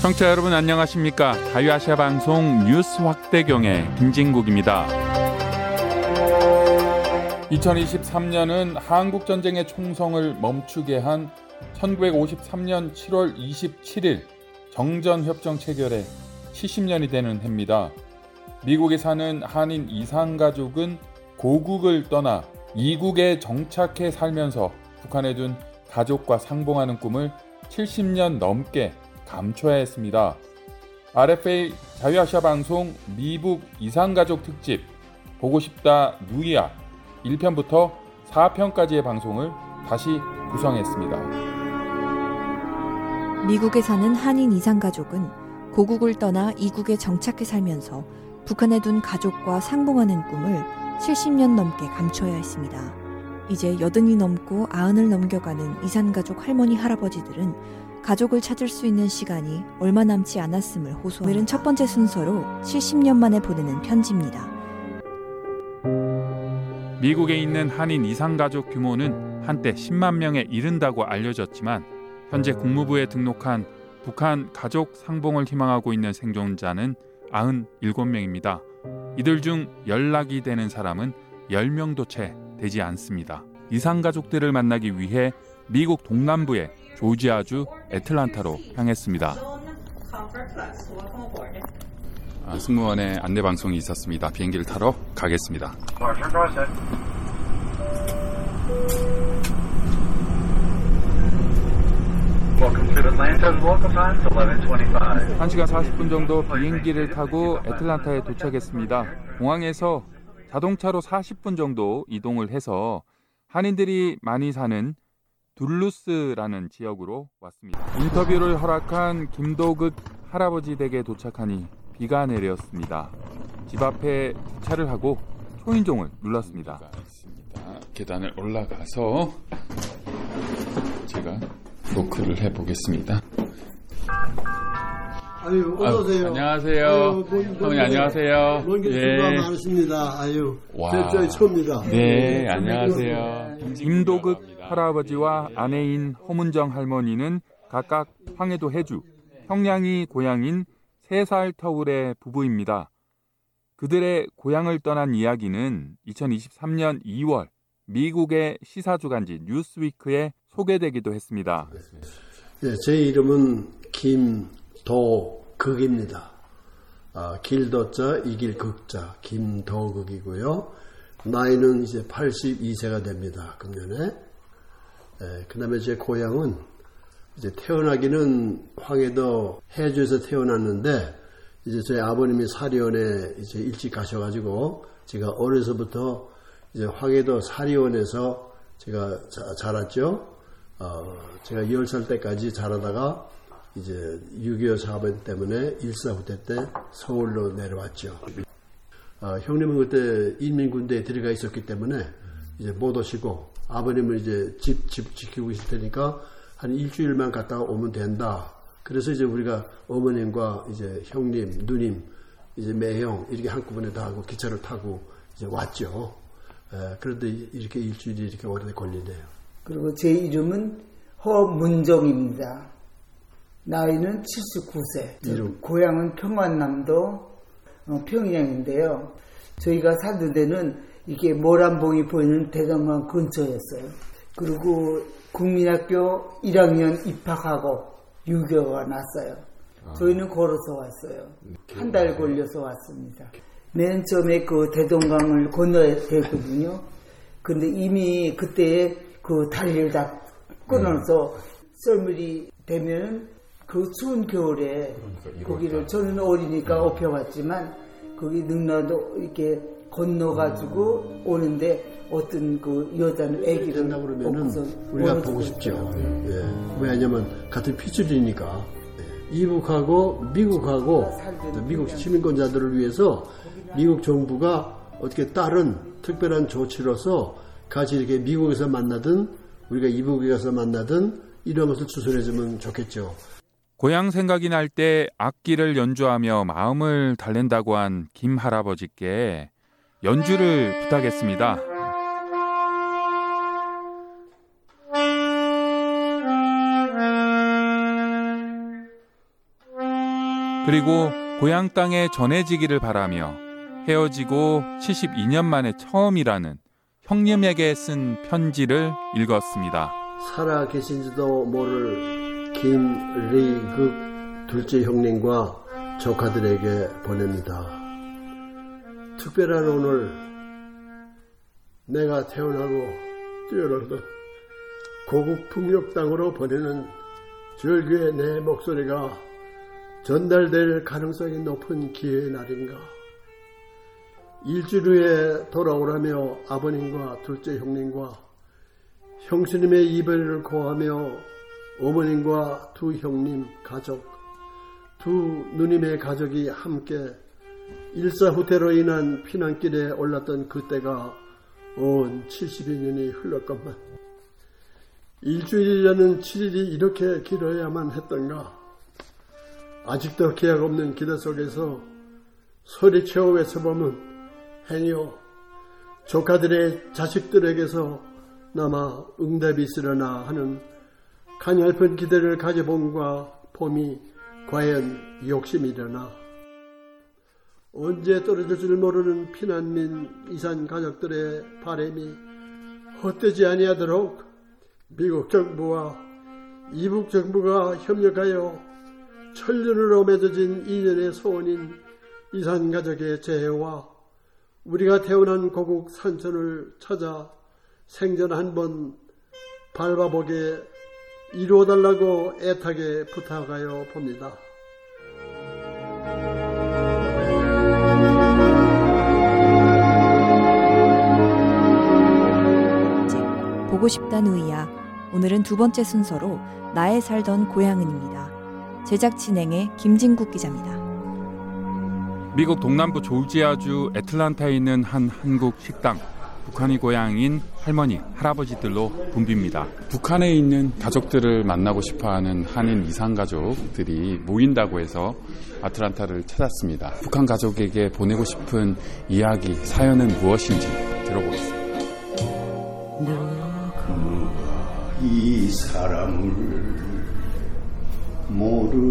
청취자 여러분 안녕하십니까? 자유아시아 방송 뉴스 확대경의 김진국입니다. 2023년은 한국 전쟁의 총성을 멈추게 한 1953년 7월 27일 정전 협정 체결에 70년이 되는 해입니다. 미국에 사는 한인 이산 가족은 고국을 떠나 이국에 정착해 살면서 북한에 둔 가족과 상봉하는 꿈을 70년 넘게 감춰야 했습니다. RFA 자유아시아 방송 미북 이산가족 특집 보고 싶다 누이야 1편부터 4편까지의 방송을 다시 구성했습니다. 미국에 사는 한인 이산가족은 고국을 떠나 이국에 정착해 살면서 북한에 둔 가족과 상봉하는 꿈을 70년 넘게 감춰야 했습니다. 이제 여든이 넘고 아흔을 넘겨가는 이산가족 할머니 할아버지들은 가족을 찾을 수 있는 시간이 얼마 남지 않았음을 호소. 오늘은 첫 번째 순서로 70년 만에 보내는 편지입니다. 미국에 있는 한인 이산 가족 규모는 한때 10만 명에 이른다고 알려졌지만 현재 국무부에 등록한 북한 가족 상봉을 희망하고 있는 생존자는 97명입니다. 이들 중 연락이 되는 사람은 10명도 채 되지 않습니다. 이산 가족들을 만나기 위해 미국 동남부의 조지아주 애틀란타로 향했습니다. 아, 승무원의 안내 방송이 있었습니다. 비행기를 타러 가겠습니다. 1시간 40분 정도 비행기를 타고 애틀란타에 도착했습니다. 공항에서 자동차로 40분 정도 이동을 해서 한인들이 많이 사는 둘루스라는 지역으로 왔습니다. 인터뷰를 허락한 김도극 할아버지 댁에 도착하니 비가 내렸습니다. 집 앞에 주차를 하고 초인종을 눌렀습니다. 계단을 올라가서 제가 노크를 해보겠습니다. 아유, 어서 오세요. 안녕하세요. 어머니 안녕하세요. 먼길 예. 많으십니다. 아유, 와. 저, 저 처음입니다. 네, 안녕하세요. 김도극 할아버지와 아내인 허문정 할머니는 각각 황해도 해주, 형량이 고향인 세 살 터울의 부부입니다. 그들의 고향을 떠난 이야기는 2023년 2월 미국의 시사주간지 뉴스위크에 소개되기도 했습니다. 네, 제 이름은 김도극입니다. 아, 길도자, 이길 극자, 김도극이고요. 나이는 이제 82세가 됩니다. 금년에. 그 다음에 제 고향은 이제 태어나기는 황해도 해주에서 태어났는데 이제 저희 아버님이 사리원에 이제 일찍 가셔가지고 제가 어려서부터 이제 황해도 사리원에서 제가 자, 자랐죠. 어, 제가 10살 때까지 자라다가 이제 6.25 사변 때문에 일사후퇴 때 서울로 내려왔죠. 어, 형님은 그때 인민군대에 들어가 있었기 때문에 이제 못 오시고 아버님은 이제 집, 집 지키고 계실 테니까 한 일주일만 갔다가 오면 된다. 그래서 이제 우리가 어머님과 이제 형님, 누님, 이제 매형 이렇게 한꺼번에 다 하고 기차를 타고 이제 왔죠. 에, 그런데 이렇게 일주일이 이렇게 오래 걸리네요. 그리고 제 이름은 허문정입니다. 나이는 79세. 이름? 고향은 평안남도 어, 평양인데요. 저희가 살던 데는 이게 모란봉이 보이는 대동강 근처였어요. 그리고 국민학교 1학년 입학하고 유교가 났어요. 저희는 걸어서 왔어요. 한 달 걸려서 왔습니다. 맨 처음에 그 대동강을 건너야 되거든요. 근데 이미 그때 그 달리를 다 끊어서 썰물이 되면 그 추운 겨울에 거기를 저는 어리니까 업혀왔지만 거기 능라도 이렇게 건너가지고 오는데 어떤 그 여자는 아기를 된다 그러면은 우리가 보고 싶죠. 예. 왜냐하면 같은 피줄이니까 예. 이북하고 미국하고 또 미국 시민권자들을 위해서 미국 정부가 어떻게 다른 특별한 조치로서 같이 이렇게 미국에서 만나든 우리가 이북에 가서 만나든 이런 것을 추선해주면 좋겠죠. 고향 생각이 날 때 악기를 연주하며 마음을 달랜다고 한 김 할아버지께 연주를 부탁했습니다. 그리고 고향 땅에 전해지기를 바라며 헤어지고 72년 만에 처음이라는 형님에게 쓴 편지를 읽었습니다. 살아 계신지도 모를 김리극 둘째 형님과 조카들에게 보냅니다. 특별한 오늘 내가 태어나고 뛰어놀던 고국 풍력 땅으로 보내는 절규의 내 목소리가 전달될 가능성이 높은 기회의 날인가. 일주일 후에 돌아오라며 아버님과 둘째 형님과 형수님의 이별을 고하며 어머님과 두 형님 가족, 두 누님의 가족이 함께 일사후퇴로 인한 피난길에 올랐던 그때가 온 70여 년이 흘렀건만 일주일이라는 7일이 이렇게 길어야만 했던가? 아직도 계약 없는 기대 속에서 소리채어 외쳐보면 행여 조카들의 자식들에게서 남아 응답이 있으려나 하는 가냘픈 기대를 가져봄과 봄이 과연 욕심이려나 언제 떨어질 줄 모르는 피난민 이산 가족들의 바램이 헛되지 아니하도록 미국 정부와 이북 정부가 협력하여 천년으로 맺어진 인연의 소원인 이산 가족의 재해와 우리가 태어난 고국 산천을 찾아 생전 한 번 밟아보게 이루어달라고 애타게 부탁하여 봅니다. 보고 싶다 누이야. 오늘은 두 번째 순서로 나의 살던 고향은입니다. 제작 진행의 김진국 기자입니다. 미국 동남부 조지아주 애틀란타에 있는 한 한국 식당. 북한이 고향인 할머니, 할아버지들로 붐빕니다. 북한에 있는 가족들을 만나고 싶어하는 한인 이산 가족들이 모인다고 해서 아틀란타를 찾았습니다. 북한 가족에게 보내고 싶은 이야기, 사연은 무엇인지 들어보겠습니다. 이 사랑을 모르시나요?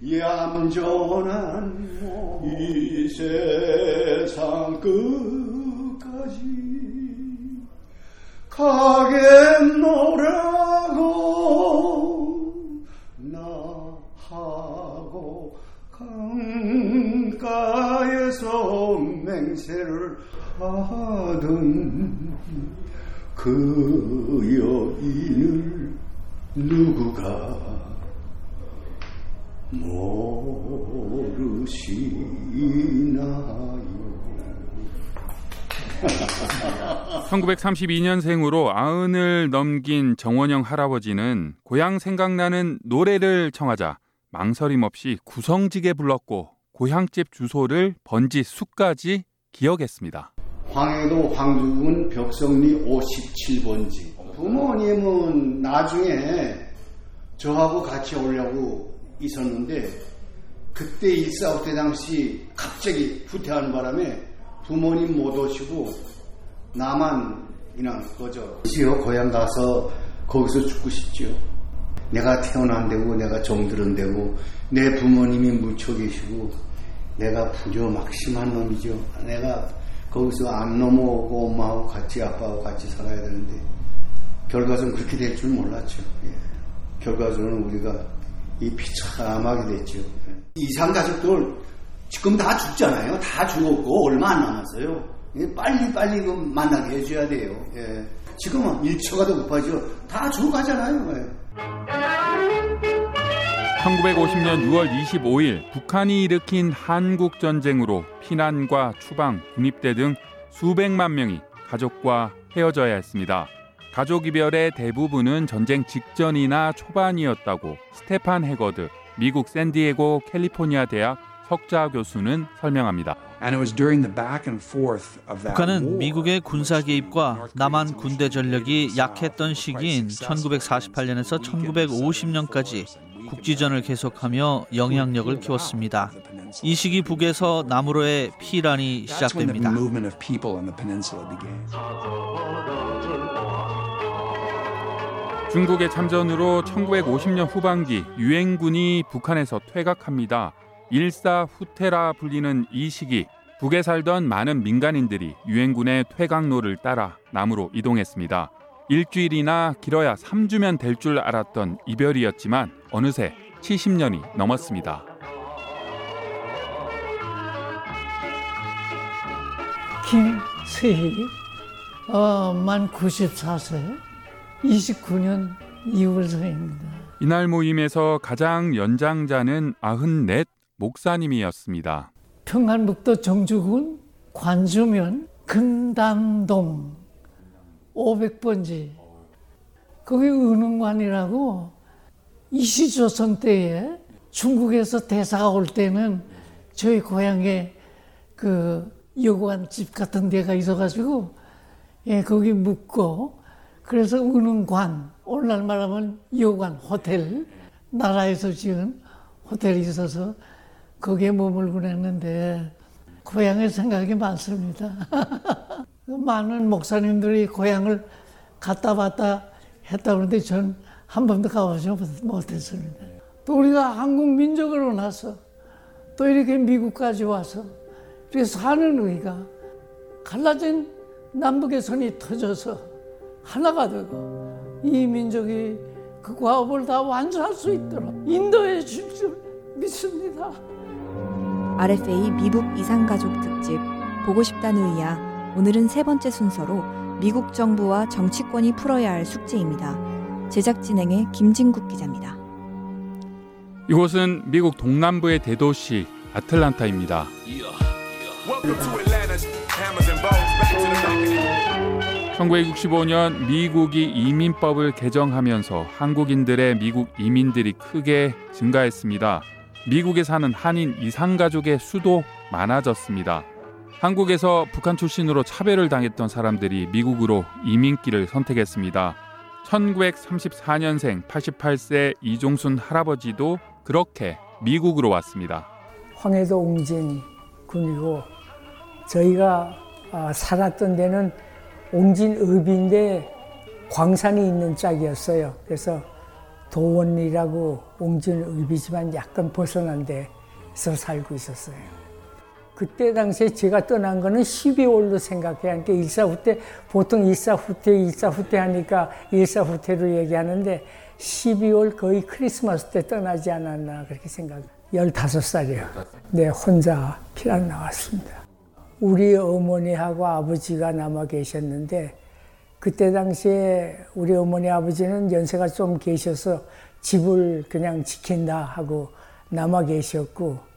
얌전한 이 세상 끝까지 가겠노라고 나하고 강가에서 맹세를 하던 그 여인을 누구가 모르시나요? 1932년생으로 아흔을 넘긴 정원영 할아버지는 고향 생각나는 노래를 청하자 망설임 없이 구성지게 불렀고 고향집 주소를 번지 수까지 기억했습니다. 황해도 황주군 벽성리 57번지. 부모님은 나중에 저하고 같이 오려고 있었는데 그때 일사후퇴 당시 갑자기 후퇴하는 바람에 부모님 못 오시고 나만 그냥 거저 시어 고향 가서 거기서 죽고 싶지요. 내가 태어난 데고 내가 정들은 데고 내 부모님이 묻혀 계시고 내가 부려 막심한 놈이죠. 내가 거기서 안 넘어오고 엄마하고 같이 아빠하고 같이 살아야 되는데 결과적으로 그렇게 될 줄 몰랐죠. 예. 결과적으로는 우리가 이 비참하게 됐죠. 이상 가족들 지금 다 죽잖아요. 다 죽었고 얼마 안 남았어요. 빨리 빨리 만나게 해줘야 돼요. 예. 지금은 1초가 더 급하죠. 다 죽어가잖아요. 예. 1950년 6월 25일 북한이 일으킨 한국 전쟁으로 피난과 추방, 군입대 등 수백만 명이 가족과 헤어져야 했습니다. 가족 이별의 대부분은 전쟁 직전이나 초반이었다고 스테판 해거드 미국 샌디에고 캘리포니아 대학 석자 교수는 설명합니다. 북한은 미국의 군사 개입과 남한 군대 전력이 약했던 시기인 1948년에서 1950년까지 국지전을 계속하며 영향력을 키웠습니다. 이 시기 북에서 남으로의 피란이 시작됩니다. 중국의 참전으로 1950년 후반기 유엔군이 북한에서 퇴각합니다. 일사후퇴라 불리는 이 시기 북에 살던 많은 민간인들이 유엔군의 퇴각로를 따라 남으로 이동했습니다. 일주일이나 길어야 3주면 될 줄 알았던 이별이었지만 어느새 70년이 넘었습니다. 김세희 어, 만 94세 29년 2월생입니다. 이날 모임에서 가장 연장자는 94 목사님이었습니다. 평안북도 정주군 관주면 금담동 500번지 거기 은흥관이라고 이시조선 때에 중국에서 대사가 올 때는 저희 고향에 그 여관 집 같은 데가 있어가지고 예, 거기 묵고 그래서 은흥관 오늘날 말하면 여관 호텔 나라에서 지은 호텔이 있어서 거기에 머물고 했는데 고향의 생각이 많습니다. 많은 목사님들이 고향을 갔다 왔다 했다 그러는데 전 한 번도 가보지 못했습니다. 또 우리가 한국 민족으로 나서 또 이렇게 미국까지 와서 이렇게 사는 우리가 갈라진 남북의 선이 터져서 하나가 되고 이 민족이 그 과업을 다 완수할 수 있도록 인도해 줄 줄 믿습니다. RFA 미국 이산가족 특집 보고 싶다는 의야 오늘은 세 번째 순서로 미국 정부와 정치권이 풀어야 할 숙제입니다. 제작 진행의 김진국 기자입니다. 이곳은 미국 동남부의 대도시 아틀란타입니다. 1965년 미국이 이민법을 개정하면서 한국인들의 미국 이민들이 크게 증가했습니다. 미국에 사는 한인 이산가족의 수도 많아졌습니다. 한국에서 북한 출신으로 차별을 당했던 사람들이 미국으로 이민길을 선택했습니다. 1934년생 88세 이종순 할아버지도 그렇게 미국으로 왔습니다. 황해도 옹진 군이고 저희가 아, 살았던 데는 옹진읍인데 광산이 있는 짝이었어요. 그래서 도원이라고 옹진읍이지만 약간 벗어난 데서 살고 있었어요. 그때 당시에 제가 떠난 거는 12월로 생각해야 하니까 일사후퇴 보통 일사후퇴 일사후퇴 하니까 일사후퇴로 얘기하는데 12월 거의 크리스마스 때 떠나지 않았나 그렇게 생각. 15살이요. 네, 혼자 피난 나왔습니다. 우리 어머니하고 아버지가 남아 계셨는데 그때 당시에 우리 어머니 아버지는 연세가 좀 계셔서 집을 그냥 지킨다 하고 남아 계셨고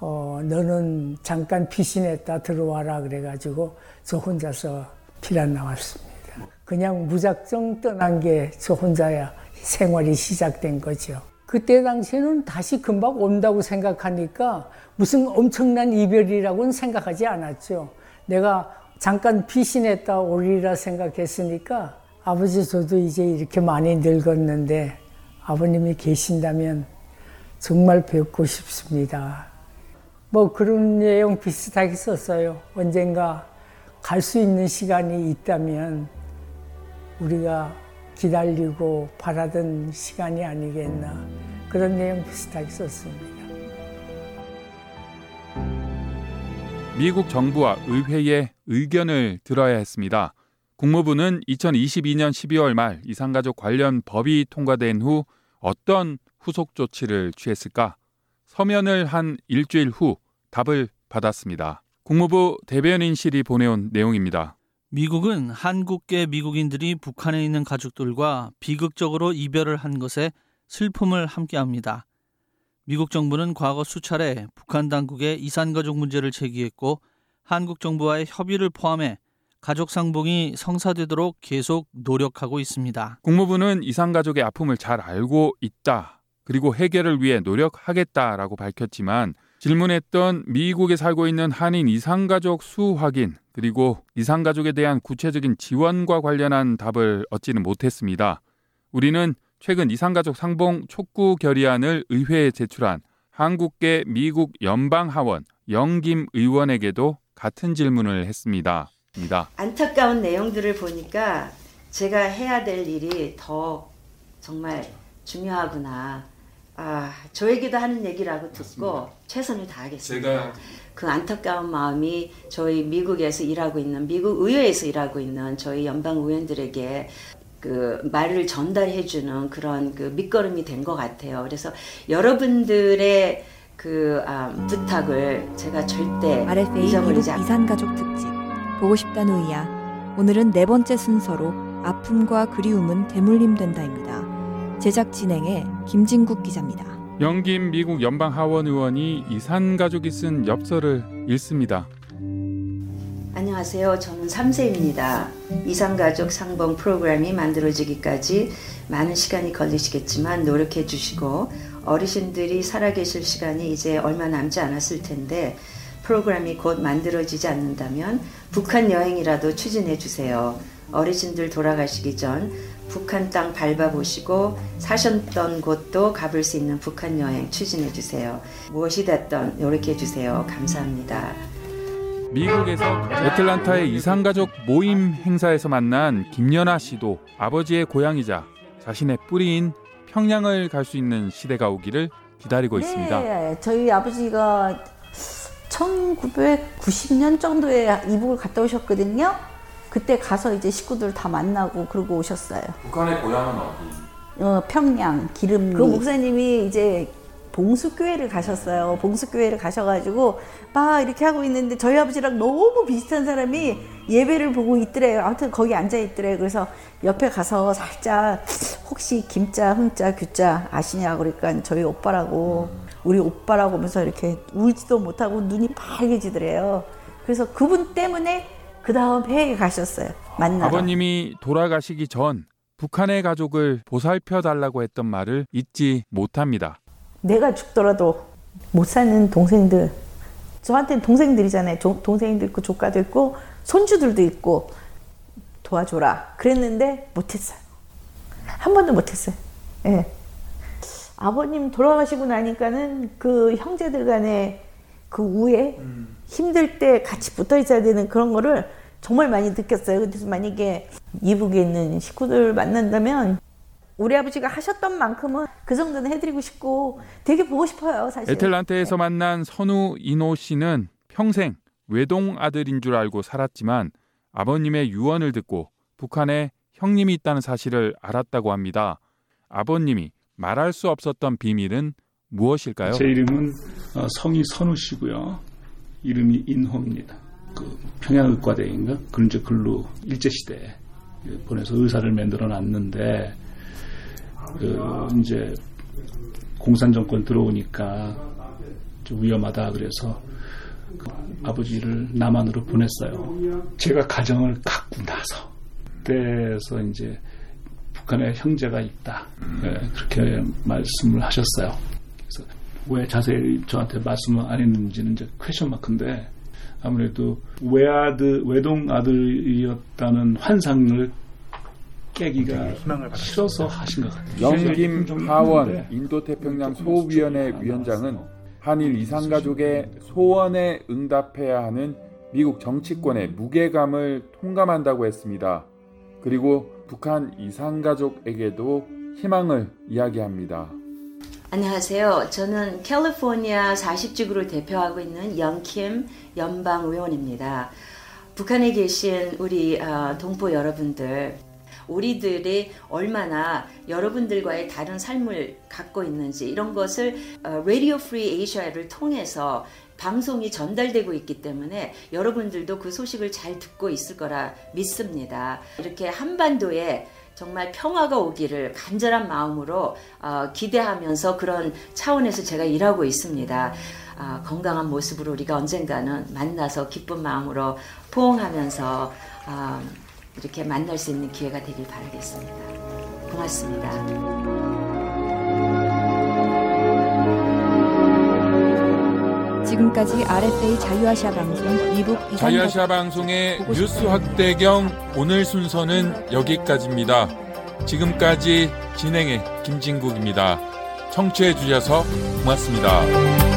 어, 너는 잠깐 피신했다 들어와라 그래가지고 저 혼자서 피난 나왔습니다. 그냥 무작정 떠난 게 저 혼자야 생활이 시작된 거죠. 그때 당시에는 다시 금방 온다고 생각하니까 무슨 엄청난 이별이라고는 생각하지 않았죠. 내가 잠깐 피신했다 오리라 생각했으니까 아버지 저도 이제 이렇게 많이 늙었는데 아버님이 계신다면 정말 뵙고 싶습니다. 뭐 그런 내용 비슷하게 썼어요. 언젠가 갈 수 있는 시간이 있다면 우리가 기다리고 바라던 시간이 아니겠나. 그런 내용 비슷하게 썼습니다. 미국 정부와 의회의 의견을 들어야 했습니다. 국무부는 2022년 12월 말 이산가족 관련 법이 통과된 후 어떤 후속 조치를 취했을까? 서면을 한 일주일 후 답을 받았습니다. 국무부 대변인실이 보내온 내용입니다. 미국은 한국계 미국인들이 북한에 있는 가족들과 비극적으로 이별을 한 것에 슬픔을 함께합니다. 미국 정부는 과거 수차례 북한 당국에 이산가족 문제를 제기했고 한국 정부와의 협의를 포함해 가족 상봉이 성사되도록 계속 노력하고 있습니다. 국무부는 이산가족의 아픔을 잘 알고 있다. 그리고 해결을 위해 노력하겠다라고 밝혔지만 질문했던 미국에 살고 있는 한인 이산가족 수 확인 그리고 이산가족에 대한 구체적인 지원과 관련한 답을 얻지는 못했습니다. 우리는 최근 이산가족 상봉 촉구 결의안을 의회에 제출한 한국계 미국 연방하원 영김 의원에게도 같은 질문을 했습니다. 안타까운 내용들을 보니까 제가 해야 될 일이 더 정말 중요하구나. 아, 저에게도 하는 얘기라고 듣고 맞습니다. 최선을 다하겠습니다. 제가 그 안타까운 마음이 저희 미국에서 일하고 있는 미국 의회에서 일하고 있는 저희 연방 의원들에게 그 말을 전달해 주는 그런 그 밑거름이 된 것 같아요. 그래서 여러분들의 그 아, 부탁을 제가 절대 RFA 잊어버리지 미국 이산 가족 특집 보고 싶다 노이야 오늘은 네 번째 순서로 아픔과 그리움은 대물림 된다입니다. 제작 진행의 김진국 기자입니다. 영김 미국 연방 하원 의원이 이산 가족이 쓴 엽서를 읽습니다. 안녕하세요. 저는 3세입니다. 이산가족 상봉 프로그램이 만들어지기까지 많은 시간이 걸리시겠지만 노력해 주시고 어르신들이 살아계실 시간이 이제 얼마 남지 않았을 텐데 프로그램이 곧 만들어지지 않는다면 북한 여행이라도 추진해 주세요. 어르신들 돌아가시기 전 북한 땅 밟아보시고 사셨던 곳도 가볼 수 있는 북한 여행 추진해 주세요. 무엇이 됐던 노력해 주세요. 감사합니다. 미국에서 애틀란타의 이산가족 모임 행사에서 만난 김연아 씨도 아버지의 고향이자 자신의 뿌리인 평양을 갈 수 있는 시대가 오기를 기다리고 네, 있습니다. 저희 아버지가 1990년 정도에 이북을 갔다 오셨거든요. 그때 가서 이제 식구들 다 만나고 그러고 오셨어요. 북한의 고향은 어디? 어, 평양 기름리. 그 목사님이 이제 봉수교회를 가셨어요. 봉수교회를 가셔가지고 막 이렇게 하고 있는데 저희 아버지랑 너무 비슷한 사람이 예배를 보고 있더래요. 아무튼 거기 앉아 있더래요. 그래서 옆에 가서 살짝 혹시 김자, 흥자, 규자 아시냐 그러니까 저희 오빠라고 우리 오빠라고 하면서 이렇게 울지도 못하고 눈이 빨개지더래요. 그래서 그분 때문에 그 다음 해에 가셨어요. 만나러. 아버님이 돌아가시기 전 북한의 가족을 보살펴 달라고 했던 말을 잊지 못합니다. 내가 죽더라도 못 사는 동생들 저한테는 동생들이잖아요. 조, 동생도 있고 조카도 있고 손주들도 있고 도와줘라. 그랬는데 못했어요. 한 번도 못했어요. 예. 아버님 돌아가시고 나니까는 그 형제들 간에 그 우애 음. 힘들 때 같이 붙어 있어야 되는 그런 거를 정말 많이 느꼈어요. 그래서 만약에 이북에 있는 식구들 만난다면 우리 아버지가 하셨던 만큼은 그 정도는 해드리고 싶고 되게 보고 싶어요, 사실. 애틀란타에서 네. 만난 선우 이노 씨는 평생 외동 아들인 줄 알고 살았지만 아버님의 유언을 듣고 북한에 형님이 있다는 사실을 알았다고 합니다. 아버님이 말할 수 없었던 비밀은 무엇일까요? 제 이름은 어, 성이 선우 씨고요. 이름이 인호입니다. 그 평양의과대인가 그런 이제 글로 일제 시대에 보내서 의사를 만들어 놨는데 그 이제 공산 정권 들어오니까 좀 위험하다 그래서 그 아버지를 남한으로 보냈어요. 제가 가정을 갖고 나서 그때서 이제 북한에 형제가 있다 네, 그렇게 말씀을 하셨어요. 그래서 왜 자세히 저한테 말씀을 안 했는지는 이제 question mark인데 아무래도 외아들 외동 아들이었다는 환상을 깨기가 싫어서 하신 것 같아요. 영 김 하원 인도태평양 소위원회 위원장은 한일 이산가족의 소원에 응답해야 하는 미국 정치권의 무게감을 통감한다고 했습니다. 그리고 북한 이산가족에게도 희망을 이야기합니다. 안녕하세요. 저는 캘리포니아 40지구를 대표하고 있는 영 킴 연방 의원입니다. 북한에 계신 우리 어, 동포 여러분들 우리들이 얼마나 여러분들과의 다른 삶을 갖고 있는지 이런 것을 Radio Free Asia를 통해서 방송이 전달되고 있기 때문에 여러분들도 그 소식을 잘 듣고 있을 거라 믿습니다. 이렇게 한반도에 정말 평화가 오기를 간절한 마음으로 어, 기대하면서 그런 차원에서 제가 일하고 있습니다. 어, 건강한 모습으로 우리가 언젠가는 만나서 기쁜 마음으로 포옹하면서 어, 이렇게 만날 수 있는 기회가 되길 바라겠습니다. 고맙습니다. 지금까지 RFA 자유아시아 방송 미국 자유아시아 방송의 뉴스 확대경 오늘 순서는 여기까지입니다. 지금까지 진행의 김진국입니다. 청취해 주셔서 고맙습니다.